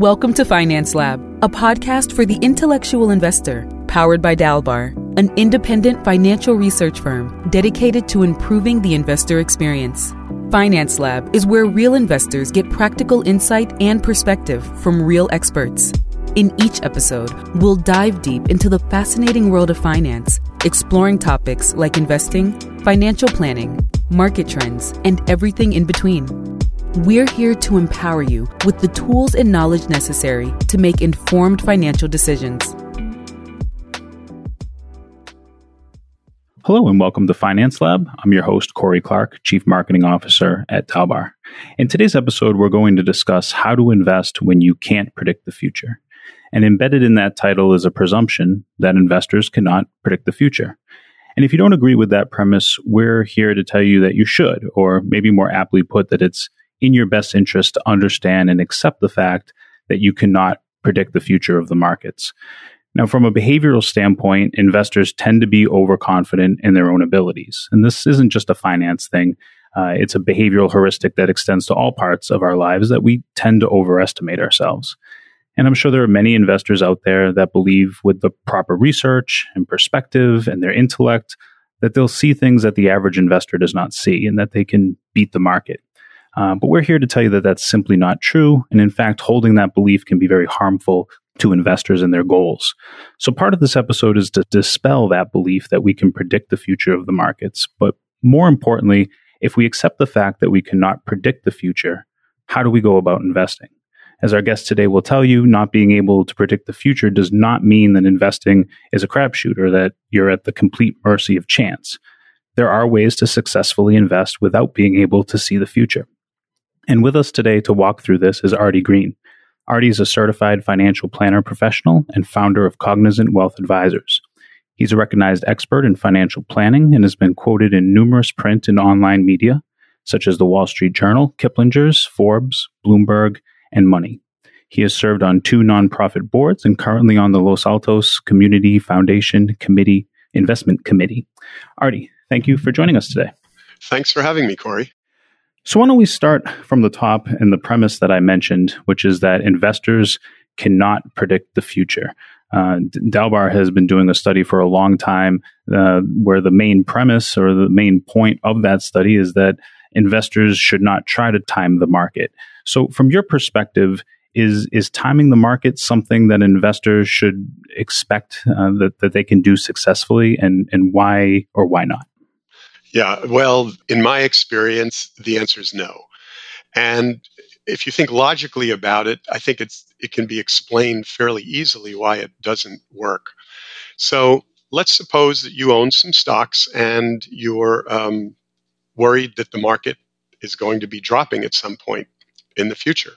Welcome to Finance Lab, a podcast for the intellectual investor, powered by Dalbar, an independent financial research firm dedicated to improving the investor experience. Finance Lab is where real investors get practical insight and perspective from real experts. In each episode, we'll dive deep into the fascinating world of finance, exploring topics like investing, financial planning, market trends, and everything in between. We're here to empower you with the tools and knowledge necessary to make informed financial decisions. Hello and welcome to Finance Lab. I'm your host, Corey Clark, Chief Marketing Officer at Dalbar. In today's episode, we're going to discuss how to invest when you can't predict the future. And embedded in that title is a presumption that investors cannot predict the future. And if you don't agree with that premise, we're here to tell you that you should, or maybe more aptly put, that it's in your best interest to understand and accept the fact that you cannot predict the future of the markets. Now, from a behavioral standpoint, investors tend to be overconfident in their own abilities. And this isn't just a finance thing, uh, it's a behavioral heuristic that extends to all parts of our lives that we tend to overestimate ourselves. And I'm sure there are many investors out there that believe with the proper research and perspective and their intellect that they'll see things that the average investor does not see and that they can beat the market. Uh, but we're here to tell you that that's simply not true. And in fact, holding that belief can be very harmful to investors and their goals. So part of this episode is to dispel that belief that we can predict the future of the markets. But more importantly, if we accept the fact that we cannot predict the future, how do we go about investing? As our guest today will tell you, not being able to predict the future does not mean that investing is a crapshoot or that you're at the complete mercy of chance. There are ways to successfully invest without being able to see the future. And with us today to walk through this is Artie Green. Artie is a certified financial planner professional and founder of Cognizant Wealth Advisors. He's a recognized expert in financial planning and has been quoted in numerous print and online media, such as the Wall Street Journal, Kiplinger's, Forbes, Bloomberg, and Money. He has served on two nonprofit boards and currently on the Los Altos Community Foundation Committee Investment Committee. Artie, thank you for joining us today. Thanks for having me, Corey. So, why don't we start from the top and the premise that I mentioned, which is that investors cannot predict the future. Uh, Dalbar has been doing a study for a long time uh, where the main premise or the main point of that study is that investors should not try to time the market. So, from your perspective, is is timing the market something that investors should expect uh, that that they can do successfully, and and why or why not? Yeah, well, in my experience, the answer is no. And if you think logically about it, I think it's it can be explained fairly easily why it doesn't work. So let's suppose that you own some stocks and you're um, worried that the market is going to be dropping at some point in the future.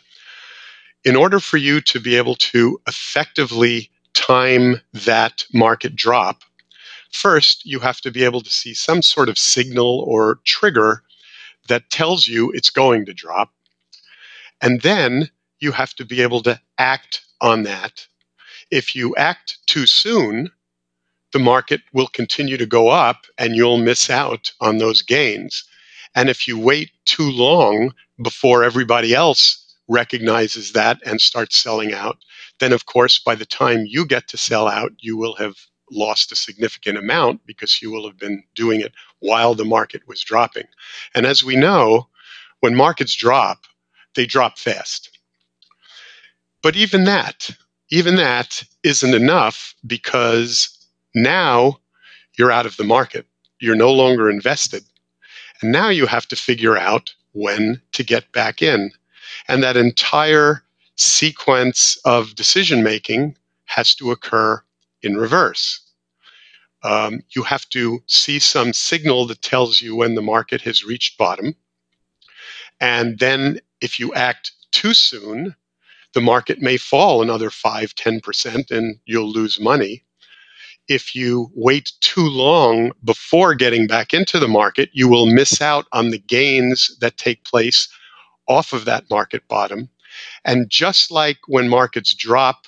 In order for you to be able to effectively time that market drop, First, you have to be able to see some sort of signal or trigger that tells you it's going to drop. And then you have to be able to act on that. If you act too soon, the market will continue to go up and you'll miss out on those gains. And if you wait too long before everybody else recognizes that and starts selling out, then of course, by the time you get to sell out, you will have lost a significant amount because you will have been doing it while the market was dropping. And as we know, when markets drop, they drop fast. But even that, even that isn't enough because now you're out of the market. You're no longer invested. And now you have to figure out when to get back in. And that entire sequence of decision making has to occur in reverse. Um, you have to see some signal that tells you when the market has reached bottom. And then if you act too soon, the market may fall another 5, 10%, and you'll lose money. If you wait too long before getting back into the market, you will miss out on the gains that take place off of that market bottom. And just like when markets drop,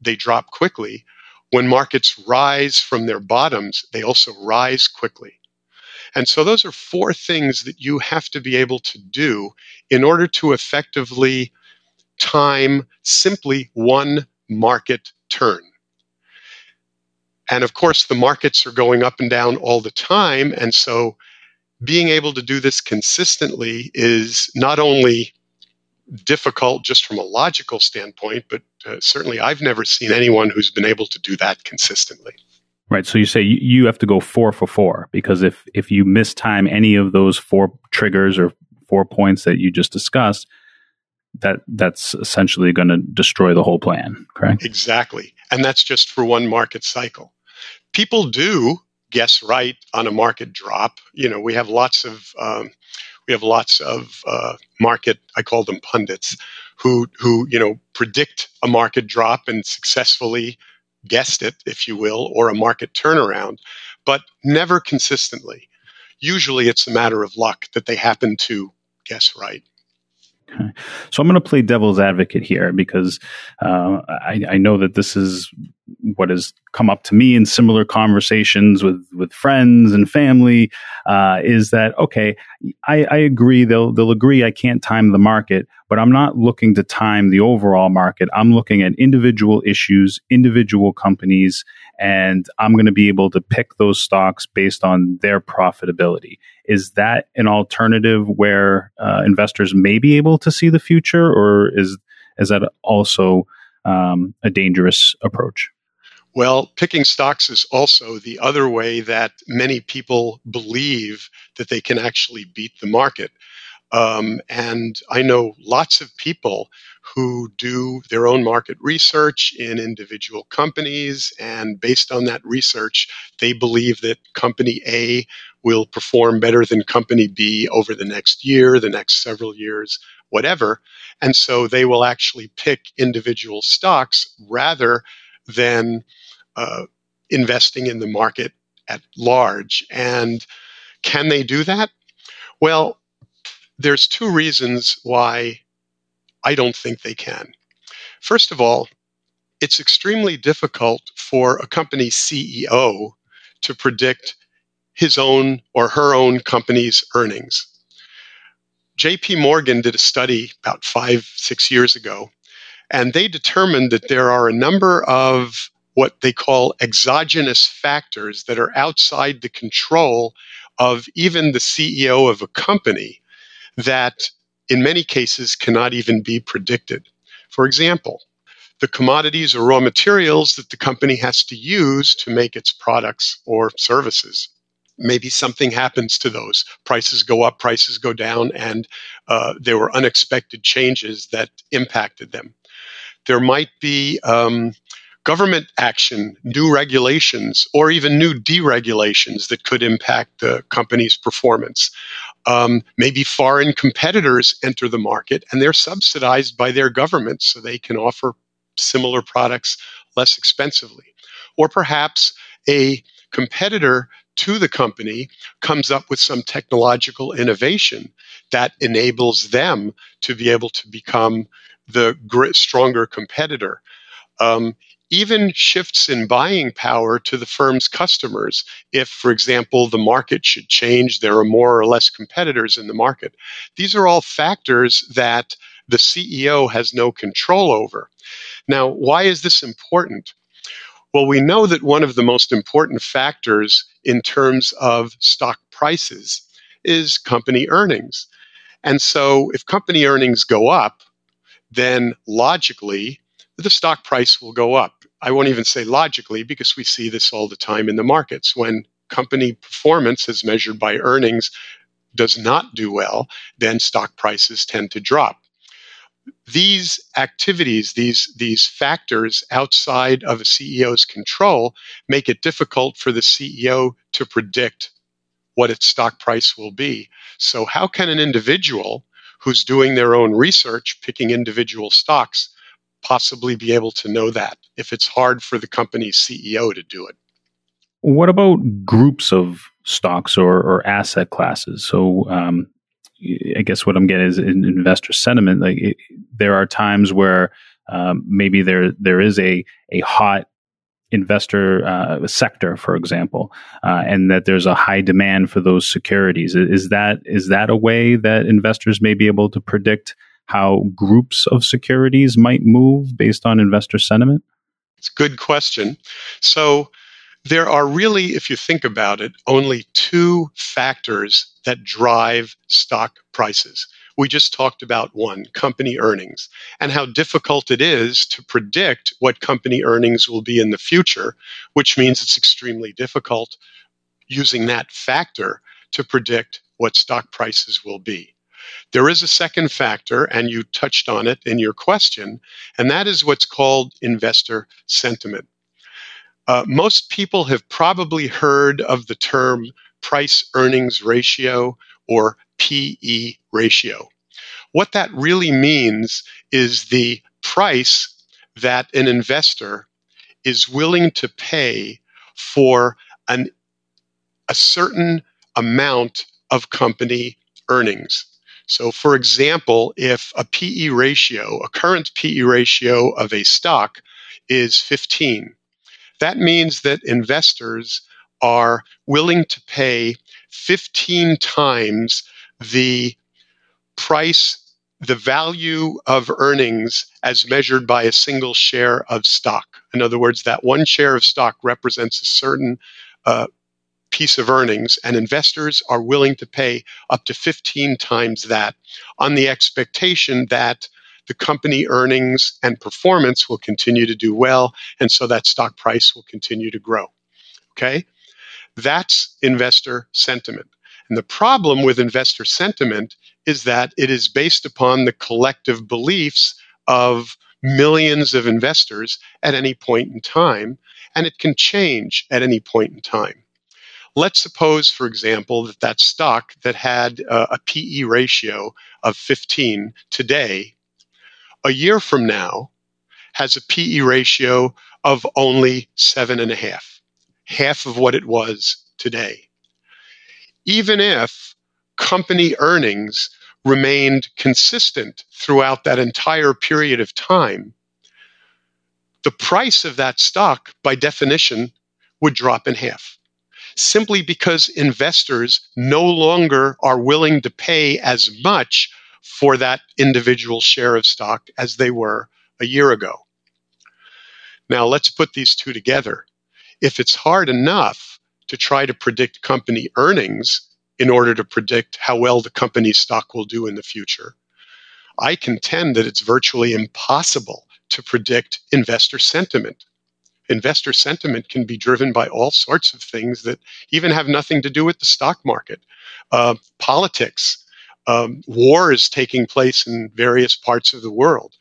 they drop quickly when markets rise from their bottoms, they also rise quickly. And so, those are four things that you have to be able to do in order to effectively time simply one market turn. And of course, the markets are going up and down all the time. And so being able to do this consistently is not only difficult just from a logical standpoint, but uh, certainly I've never seen anyone who's been able to do that consistently. Right. So you say you you have to go four for four because if if you mistime any of those four triggers or four points that you just discussed, that that's essentially going to destroy the whole plan. Correct. Exactly, and that's just for one market cycle. People do guess right on a market drop. You know, we have lots of um, we have lots of uh, market I call them pundits who who you know predict a market drop and successfully guessed it, if you will, or a market turnaround, but never consistently. Usually, it's a matter of luck that they happen to guess right. Okay. So I'm going to play devil's advocate here because uh, I, I, know that this is what has come up to me in similar conversations with with friends and family. Uh, is that okay? I, I agree. They'll they'll agree. I can't time the market, but I'm not looking to time the overall market. I'm looking at individual issues, individual companies, and I'm going to be able to pick those stocks based on their profitability. Is that an alternative where uh, investors may be able to see the future, or is is that also um, a dangerous approach? Well, picking stocks is also the other way that many people believe that they can actually beat the market. Um, and I know lots of people who do their own market research in individual companies. And based on that research, they believe that company A will perform better than company B over the next year, the next several years, whatever. And so they will actually pick individual stocks rather than uh, investing in the market at large. And can they do that? Well, there's two reasons why I don't think they can. First of all, it's extremely difficult for a company CEO to predict his own or her own company's earnings. JP Morgan did a study about five, six years ago, and they determined that there are a number of what they call exogenous factors that are outside the control of even the CEO of a company that in many cases cannot even be predicted. For example, the commodities or raw materials that the company has to use to make its products or services. Maybe something happens to those. Prices go up, prices go down, and uh, there were unexpected changes that impacted them. There might be um, government action, new regulations, or even new deregulations that could impact the company's performance. Um, maybe foreign competitors enter the market and they're subsidized by their government so they can offer similar products less expensively. Or perhaps a competitor to the company comes up with some technological innovation that enables them to be able to become the stronger competitor. Um, even shifts in buying power to the firm's customers. If, for example, the market should change, there are more or less competitors in the market. These are all factors that the CEO has no control over. Now, why is this important? Well, we know that one of the most important factors in terms of stock prices is company earnings. And so, if company earnings go up, then logically, the stock price will go up. I won't even say logically because we see this all the time in the markets. When company performance as measured by earnings does not do well, then stock prices tend to drop. These activities, these, these factors outside of a CEO's control make it difficult for the CEO to predict what its stock price will be. So, how can an individual who's doing their own research, picking individual stocks, possibly be able to know that if it's hard for the company's CEO to do it. What about groups of stocks or, or asset classes? So, um, I guess what I'm getting is in investor sentiment. Like it, there are times where um, maybe there there is a a hot investor uh, sector, for example, uh, and that there's a high demand for those securities. Is that is that a way that investors may be able to predict how groups of securities might move based on investor sentiment? It's a good question. So, there are really, if you think about it, only two factors that drive stock prices. We just talked about one company earnings and how difficult it is to predict what company earnings will be in the future, which means it's extremely difficult using that factor to predict what stock prices will be. There is a second factor, and you touched on it in your question, and that is what's called investor sentiment. Uh, most people have probably heard of the term price earnings ratio or PE ratio. What that really means is the price that an investor is willing to pay for an, a certain amount of company earnings. So, for example, if a PE ratio, a current PE ratio of a stock is 15, that means that investors are willing to pay 15 times the price, the value of earnings as measured by a single share of stock. In other words, that one share of stock represents a certain uh, piece of earnings, and investors are willing to pay up to 15 times that on the expectation that the company earnings and performance will continue to do well, and so that stock price will continue to grow. Okay? That's investor sentiment. And the problem with investor sentiment is that it is based upon the collective beliefs of millions of investors at any point in time, and it can change at any point in time. Let's suppose, for example, that that stock that had uh, a, a PE ratio of 15 today, a year from now, has a PE ratio of only seven and a half, half of what it was today. Even if company earnings remained consistent throughout that entire period of time, the price of that stock, by definition, would drop in half simply because investors no longer are willing to pay as much for that individual share of stock as they were a year ago. Now, let's put these two together. If it's hard enough to try to predict company earnings in order to predict how well the company's stock will do in the future, I contend that it's virtually impossible to predict investor sentiment investor sentiment can be driven by all sorts of things that even have nothing to do with the stock market. Uh, politics, um, war is taking place in various parts of the world.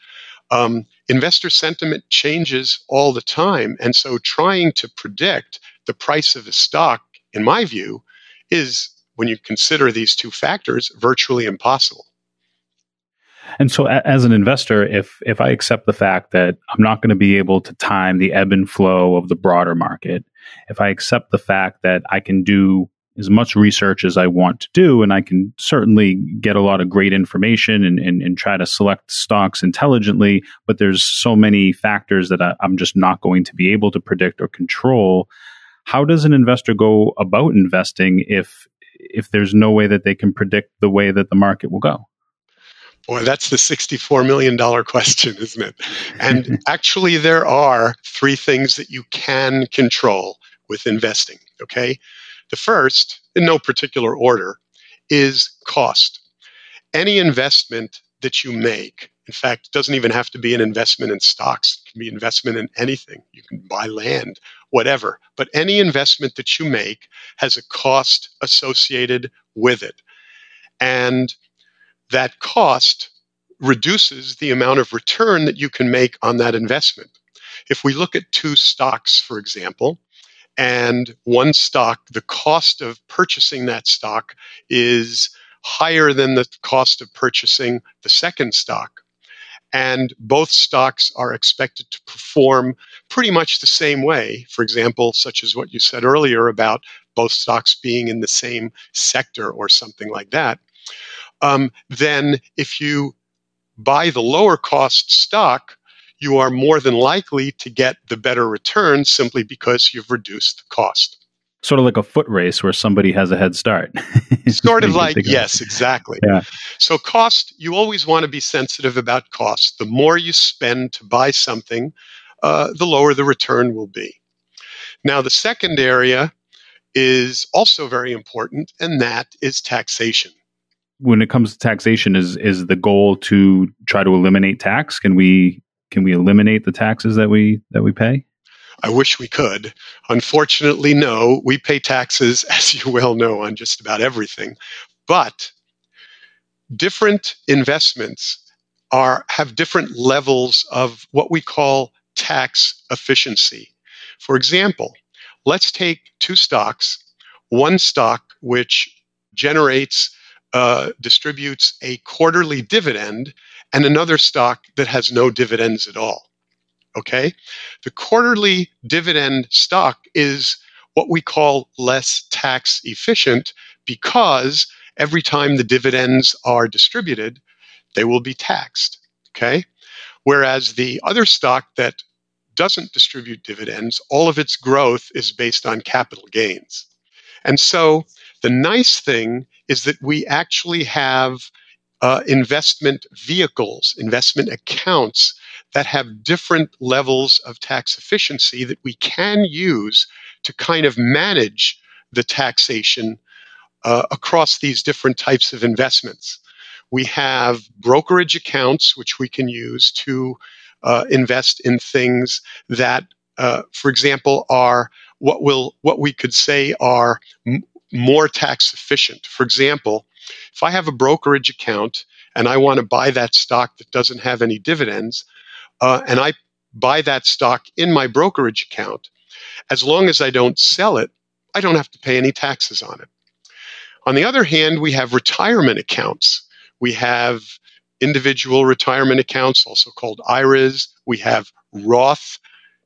Um, investor sentiment changes all the time. And so trying to predict the price of a stock, in my view, is, when you consider these two factors, virtually impossible. And so, as an investor, if if I accept the fact that I'm not going to be able to time the ebb and flow of the broader market, if I accept the fact that I can do as much research as I want to do, and I can certainly get a lot of great information and, and, and try to select stocks intelligently, but there's so many factors that I, I'm just not going to be able to predict or control. How does an investor go about investing if if there's no way that they can predict the way that the market will go? Boy, that's the $64 million question, isn't it? And actually, there are three things that you can control with investing, okay? The first, in no particular order, is cost. Any investment that you make, in fact, doesn't even have to be an investment in stocks, it can be investment in anything. You can buy land, whatever. But any investment that you make has a cost associated with it. And that cost reduces the amount of return that you can make on that investment. If we look at two stocks, for example, and one stock, the cost of purchasing that stock is higher than the cost of purchasing the second stock. And both stocks are expected to perform pretty much the same way. For example, such as what you said earlier about both stocks being in the same sector or something like that um, then if you buy the lower cost stock, you are more than likely to get the better return simply because you've reduced the cost. sort of like a foot race where somebody has a head start. sort of like, yes, exactly. Yeah. So, cost, you always want to be sensitive about cost. The more you spend to buy something, uh, the lower the return will be. Now, the second area is also very important, and that is taxation. When it comes to taxation, is is the goal to try to eliminate tax? Can we can we eliminate the taxes that we that we pay? I wish we could. Unfortunately, no. We pay taxes, as you well know, on just about everything. But different investments are have different levels of what we call tax efficiency. For example, let's take two stocks, one stock which generates uh, distributes a quarterly dividend and another stock that has no dividends at all. Okay? The quarterly dividend stock is what we call less tax efficient because every time the dividends are distributed, they will be taxed. Okay? Whereas the other stock that doesn't distribute dividends, all of its growth is based on capital gains. And so the nice thing is that we actually have uh, investment vehicles, investment accounts that have different levels of tax efficiency that we can use to kind of manage the taxation uh, across these different types of investments. We have brokerage accounts, which we can use to uh, invest in things that, uh, for example, are what will what we could say are more tax efficient. For example, if I have a brokerage account and I want to buy that stock that doesn't have any dividends, uh, and I buy that stock in my brokerage account, as long as I don't sell it, I don't have to pay any taxes on it. On the other hand, we have retirement accounts. We have individual retirement accounts, also called IRAs. We have Roth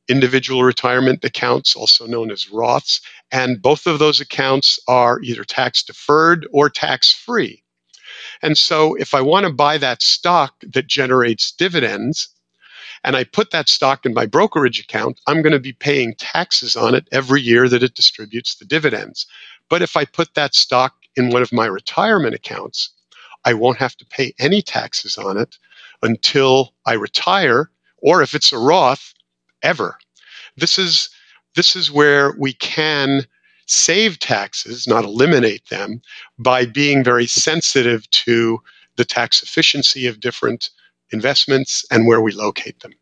individual retirement accounts, also known as Roths. And both of those accounts are either tax deferred or tax free. And so if I want to buy that stock that generates dividends, and I put that stock in my brokerage account, I'm going to be paying taxes on it every year that it distributes the dividends. But if I put that stock in one of my retirement accounts, I won't have to pay any taxes on it until I retire, or if it's a Roth, ever. This is this is where we can save taxes, not eliminate them, by being very sensitive to the tax efficiency of different investments and where we locate them.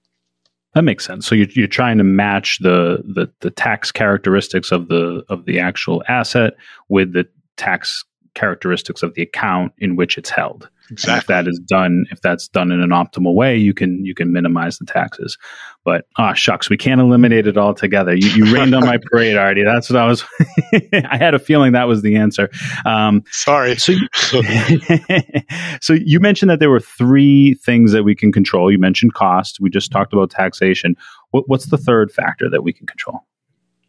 That makes sense. So you're, you're trying to match the, the the tax characteristics of the of the actual asset with the tax characteristics of the account in which it's held. Exactly. And if that is done, if that's done in an optimal way, you can you can minimize the taxes. But ah, oh, shucks, we can't eliminate it altogether. You, you rained on my parade, Artie. That's what I was. I had a feeling that was the answer. Um, Sorry. So, you, so you mentioned that there were three things that we can control. You mentioned cost. We just talked about taxation. What, what's the third factor that we can control?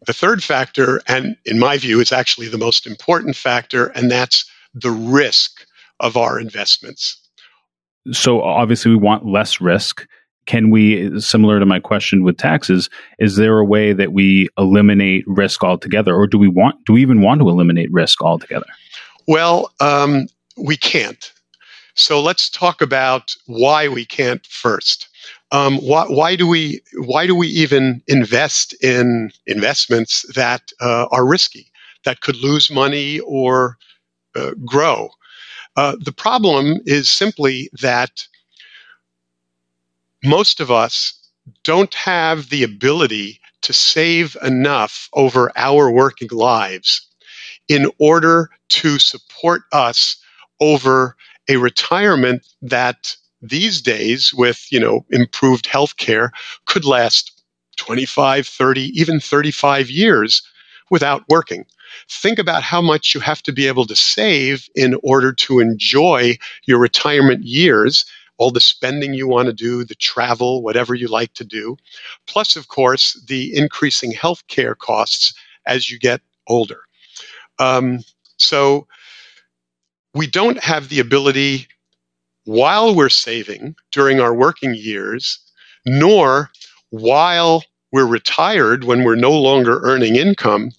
The third factor, and in my view, is actually the most important factor, and that's the risk of our investments. So obviously, we want less risk. Can we, similar to my question with taxes, is there a way that we eliminate risk altogether, or do we want, do we even want to eliminate risk altogether? Well, um, we can't. So let's talk about why we can't first. Um, why, why, do we why do we even invest in investments that uh, are risky, that could lose money or uh, grow? Uh, the problem is simply that most of us don't have the ability to save enough over our working lives in order to support us over a retirement that these days with you know improved health care could last 25 30 even 35 years without working think about how much you have to be able to save in order to enjoy your retirement years all the spending you want to do, the travel, whatever you like to do. Plus, of course, the increasing health care costs as you get older. Um, so, we don't have the ability while we're saving during our working years, nor while we're retired when we're no longer earning income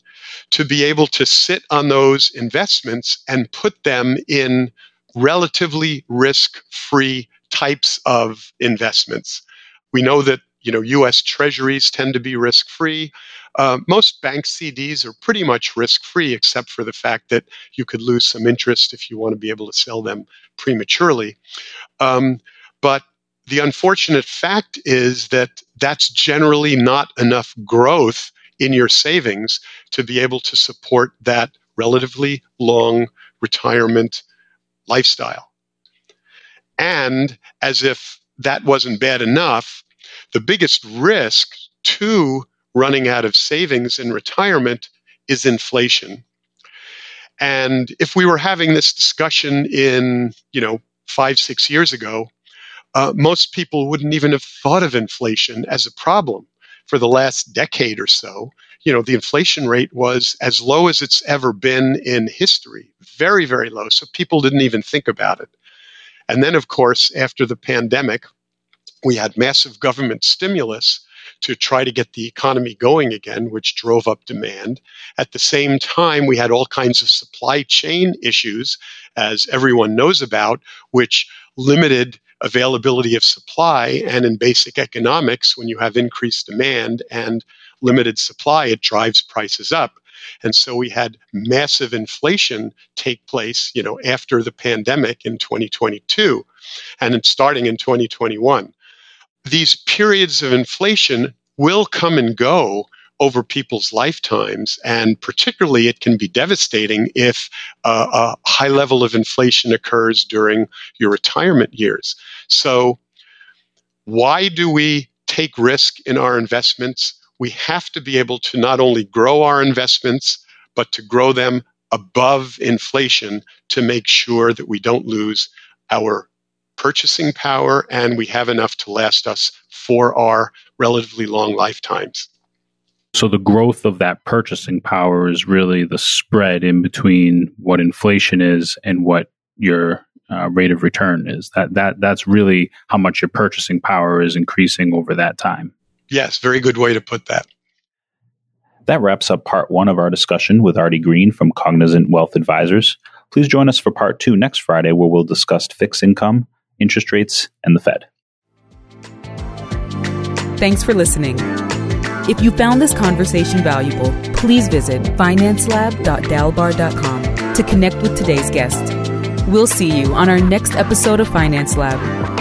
to be able to sit on those investments and put them in relatively risk free types of investments. We know that you know U.S. Treasuries tend to be risk free. Uh, most bank CDs are pretty much risk free, except for the fact that you could lose some interest if you want to be able to sell them prematurely. Um, but the unfortunate fact is that that's generally not enough growth in your savings to be able to support that relatively long retirement lifestyle. And as if that wasn't bad enough, the biggest risk to running out of savings in retirement is inflation. And if we were having this discussion in, you know, five, six years ago, uh, most people wouldn't even have thought of inflation as a problem for the last decade or so. You know, the inflation rate was as low as it's ever been in history, very, very low. So people didn't even think about it. And then, of course, after the pandemic, we had massive government stimulus to try to get the economy going again, which drove up demand. At the same time, we had all kinds of supply chain issues, as everyone knows about, which limited availability of supply. And in basic economics, when you have increased demand and limited supply, it drives prices up. And so we had massive inflation take place, you know, after the pandemic in 2022 and starting in 2021 these periods of inflation will come and go over people's lifetimes. And particularly, it can be devastating if uh, a high level of inflation occurs during your retirement years. So, why do we take risk in our investments? We have to be able to not only grow our investments, but to grow them above inflation to make sure that we don't lose our purchasing power and we have enough to last us for our relatively long lifetimes. So the growth of that purchasing power is really the spread in between what inflation is and what your uh, rate of return is. That that that's really how much your purchasing power is increasing over that time. Yes, very good way to put that. That wraps up part one of our discussion with Artie Green from Cognizant Wealth Advisors. Please join us for part two next Friday, where we'll discuss fixed income, interest rates, and the Fed. Thanks for listening. If you found this conversation valuable, please visit financelab.dalbar.com to connect with today's guest. We'll see you on our next episode of Finance Lab.